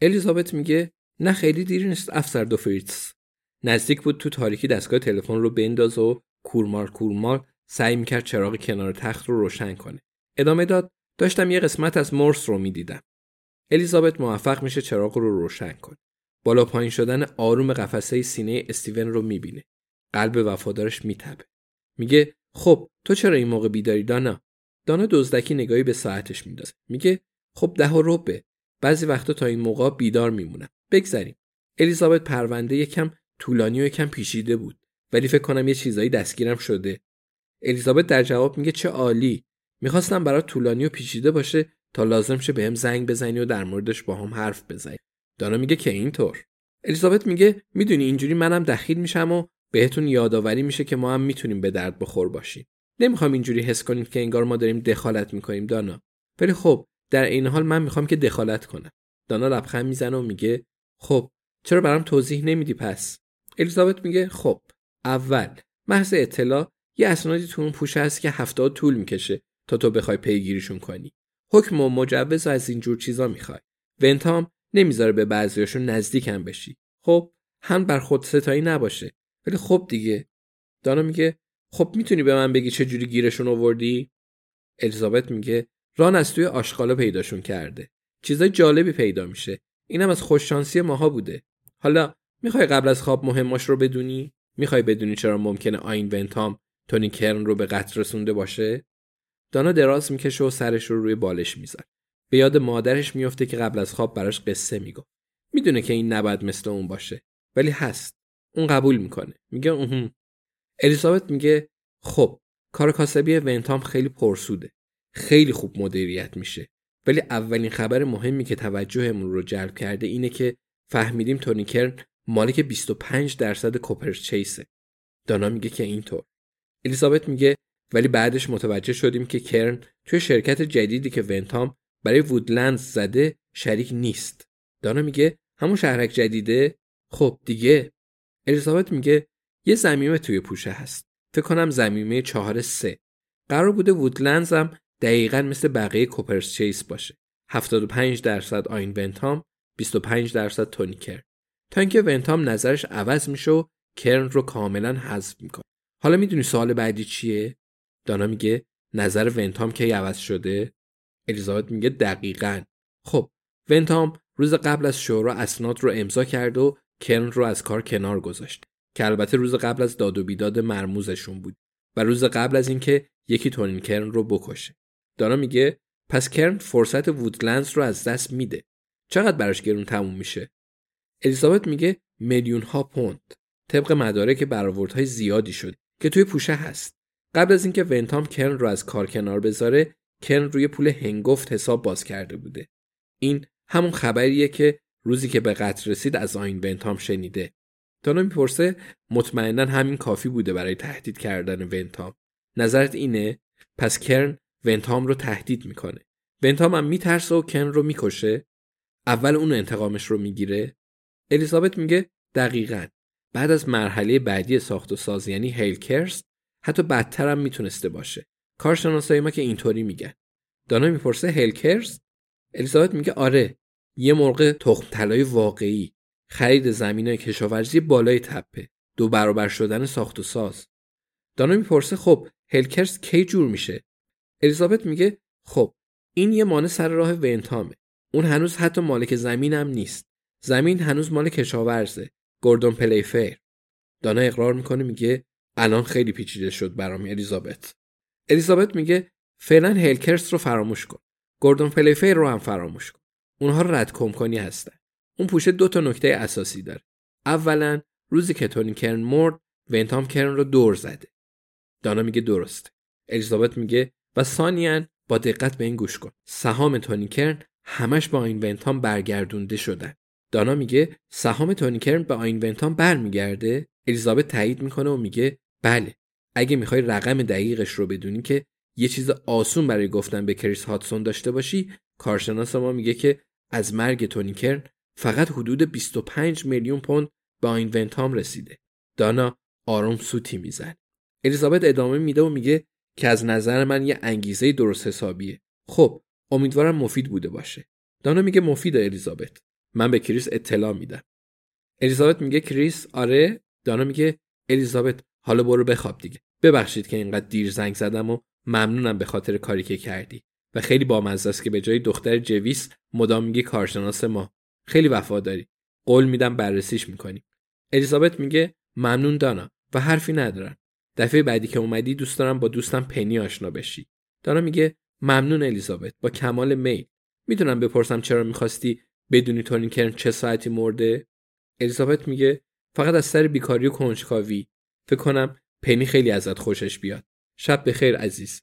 الیزابت میگه نه خیلی دیر نیست افسر دو فریتز نزدیک بود تو تاریکی دستگاه تلفن رو بنداز و کورمار کورمار سعی می‌کرد چراغ کنار تخت رو روشن کنه. ادامه داد داشتم یه قسمت از مورس رو می‌دیدم. الیزابت موفق میشه چراغ رو روشن کنه. بالا پایین شدن آروم قفسه سینه استیون رو می‌بینه. قلب وفادارش میتبه میگه خب تو چرا این موقع بیداری دانا؟ دانا دزدکی نگاهی به ساعتش میندازه. میگه خب ده و ربه بعضی وقتا تا این موقع بیدار میمونم. بگذریم. الیزابت پرونده یکم طولانی و یکم پیچیده بود ولی فکر کنم یه چیزایی دستگیرم شده. الیزابت در جواب میگه چه عالی. می‌خواستم برات طولانی و پیچیده باشه تا لازم شه بهم زنگ بزنی و در موردش با هم حرف بزنی. دانا میگه که اینطور. الیزابت میگه می‌دونی اینجوری منم دخیل میشم و بهتون یادآوری میشه که ما هم می‌تونیم به درد بخور باشیم. نمی‌خوام اینجوری حس کنید که انگار ما داریم دخالت می‌کنیم دانا. ولی خب در این حال من می‌خوام که دخالت کنم. دانا لبخند می‌زنه و میگه خب چرا برام توضیح نمیدی پس؟ الیزابت میگه خب اول محض اطلاع یه اسنادی تو اون پوشه هست که هفتاد طول می‌کشه تا تو بخوای پیگیریشون کنی. حکم و مجوز و از اینجور چیزا می‌خوای. ونتام نمی‌ذاره به بعضیاشون نزدیکم بشی. خب هم بر خود ستایی نباشه. ولی خب دیگه. دانا میگه خب می‌تونی به من بگی چه جوری گیرشون آوردی؟ الیزابت میگه ران از توی آشغالا پیداشون کرده. چیزای جالبی پیدا میشه. اینم از خوششانسی ماها بوده. حالا می‌خوای قبل از خواب مهماش رو بدونی؟ می‌خوای بدونی چرا ممکنه آین ونتام تونی کرن رو به قتل رسونده باشه؟ دانا دراز می‌کشه و سرش رو روی بالش می‌ذاره به یاد مادرش میفته که قبل از خواب براش قصه می‌گفت. می‌دونه که این نباید مثل اون باشه ولی هست. اون قبول می‌کنه. میگه اون الیزابت میگه خب کار کاسبی ونتام خیلی پرسوده. خیلی خوب مدیریت میشه. ولی اولین خبر مهمی که توجهمون رو جلب کرده اینه که فهمیدیم تونی کرن مالک 25 درصد کوپرچیسه دانا میگه که اینطور. الیزابت میگه ولی بعدش متوجه شدیم که کرن توی شرکت جدیدی که ونتام برای وودلندز زده شریک نیست. دانا میگه همون شهرک جدیده؟ خب دیگه. الیزابت میگه یه زمینه توی پوشه هست. فکر کنم زمینه چهار سه. قرار بوده وودلندز هم دقیقا مثل بقیه کوپرس چیس باشه. 75 درصد آین ونتام 25 درصد تونیکر تا اینکه ونتام نظرش عوض میشه و کرن رو کاملا حذف می‌کنه. حالا می‌دونی سوال بعدی چیه؟ دانا میگه نظر ونتام کی عوض شده؟ الیزابت میگه دقیقا. خب ونتام روز قبل از شورا اسناد رو امضا کرد و کرن رو از کار کنار گذاشت که البته روز قبل از داد و بیداد مرموزشون بود و روز قبل از اینکه یکی تونین کرن رو بکشه. دانا میگه پس کرن فرصت وودلندز رو از دست میده. چقدر براش گرون تموم میشه؟ الیزابت میگه میلیون ها پوند. طبق مدارک برآوردهای زیادی شد که توی پوشه هست. قبل از اینکه ونتام کرن رو از کار کنار بذاره کرن روی پول هنگفت حساب باز کرده بوده. این همون خبریه که روزی که به قتل رسید از آین ونتام شنیده. دانا می‌پرسه مطمئنا همین کافی بوده برای تهدید کردن ونتام. نظرت اینه؟ پس کرن ونتام رو تهدید می‌کنه. ونتام هم میترسه و کن رو می‌کشه. اول اون انتقامش رو می‌گیره. الیزابت میگه دقیقا. بعد از مرحله بعدی ساخت و ساز یعنی هیلکرست حتی بدتر هم می‌تونسته باشه. کارشناسای ما که اینطوری میگن. دانا می‌پرسه هیلکرست الیزابت میگه آره یه مرغ تخم طلای واقعی. خرید زمینای کشاورزی بالای تپه. دو برابر شدن ساخت و ساز. دانا می‌پرسه خب هلکرس کی جور میشه؟ الیزابت میگه خب این یه مانع سر راه ونتامه. اون هنوز حتی مالک زمینم نیست. زمین هنوز مال کشاورزه گوردون پلیفیر دانا اقرار می‌کنه میگه الان خیلی پیچیده شد برام الیزابت. الیزابت میگه فعلا هلکرس رو فراموش کن. گوردون پلیفیر رو هم فراموش کن. اونها رد گم کنی هستن. اون پوشه دو تا نکته اساسی داره. اولا روزی که تونی کرن مرد ونتام کرن رو دور زده. دانا میگه درسته. الیزابت میگه و سانیان با دقت به این گوش کن. سهام تونی کرن همش با این ونتام برگردونده شدن. دانا میگه سهام تونی کرن به آین ونتام برمیگرده. الیزابت تایید می‌کنه و میگه بله اگه می‌خوای رقم دقیقش رو بدونی که یه چیز آسون برای گفتن به کریس هاتسون داشته باشی کارشناس ما میگه که از مرگ تونی کرن فقط حدود 25 میلیون پوند به آین ونتام رسیده. دانا آروم سوتی میزن الیزابت ادامه میده و میگه که از نظر من یه انگیزه درست حسابیه. خب امیدوارم مفید بوده باشه. دانا میگه مفید الیزابت. من به کریس اطلاع میدم. الیزابت میگه کریس آره. دانا میگه الیزابت حالا برو بخواب دیگه. ببخشید که اینقدر دیر زنگ زدم و ممنونم به خاطر کاری که کردی. و خیلی بامزه است که به جای دختر جویس مدام میگی کارشناس ما. خیلی وفاداری قول میدم بررسیش می‌کنیم الیزابت میگه ممنون دانا. و حرفی ندارم. دفعه بعدی که اومدی دوست دارم با دوستم پنی آشنا بشی. دانا میگه ممنون الیزابت با کمال میل. می‌دونم بپرسم چرا می‌خواستی بدونی تونی کرن چه ساعتی مرده؟ الیزابت میگه فقط از سر بیکاری و کنجکاوی. فکر کنم پنی خیلی ازت خوشش بیاد. شب بخیر عزیز.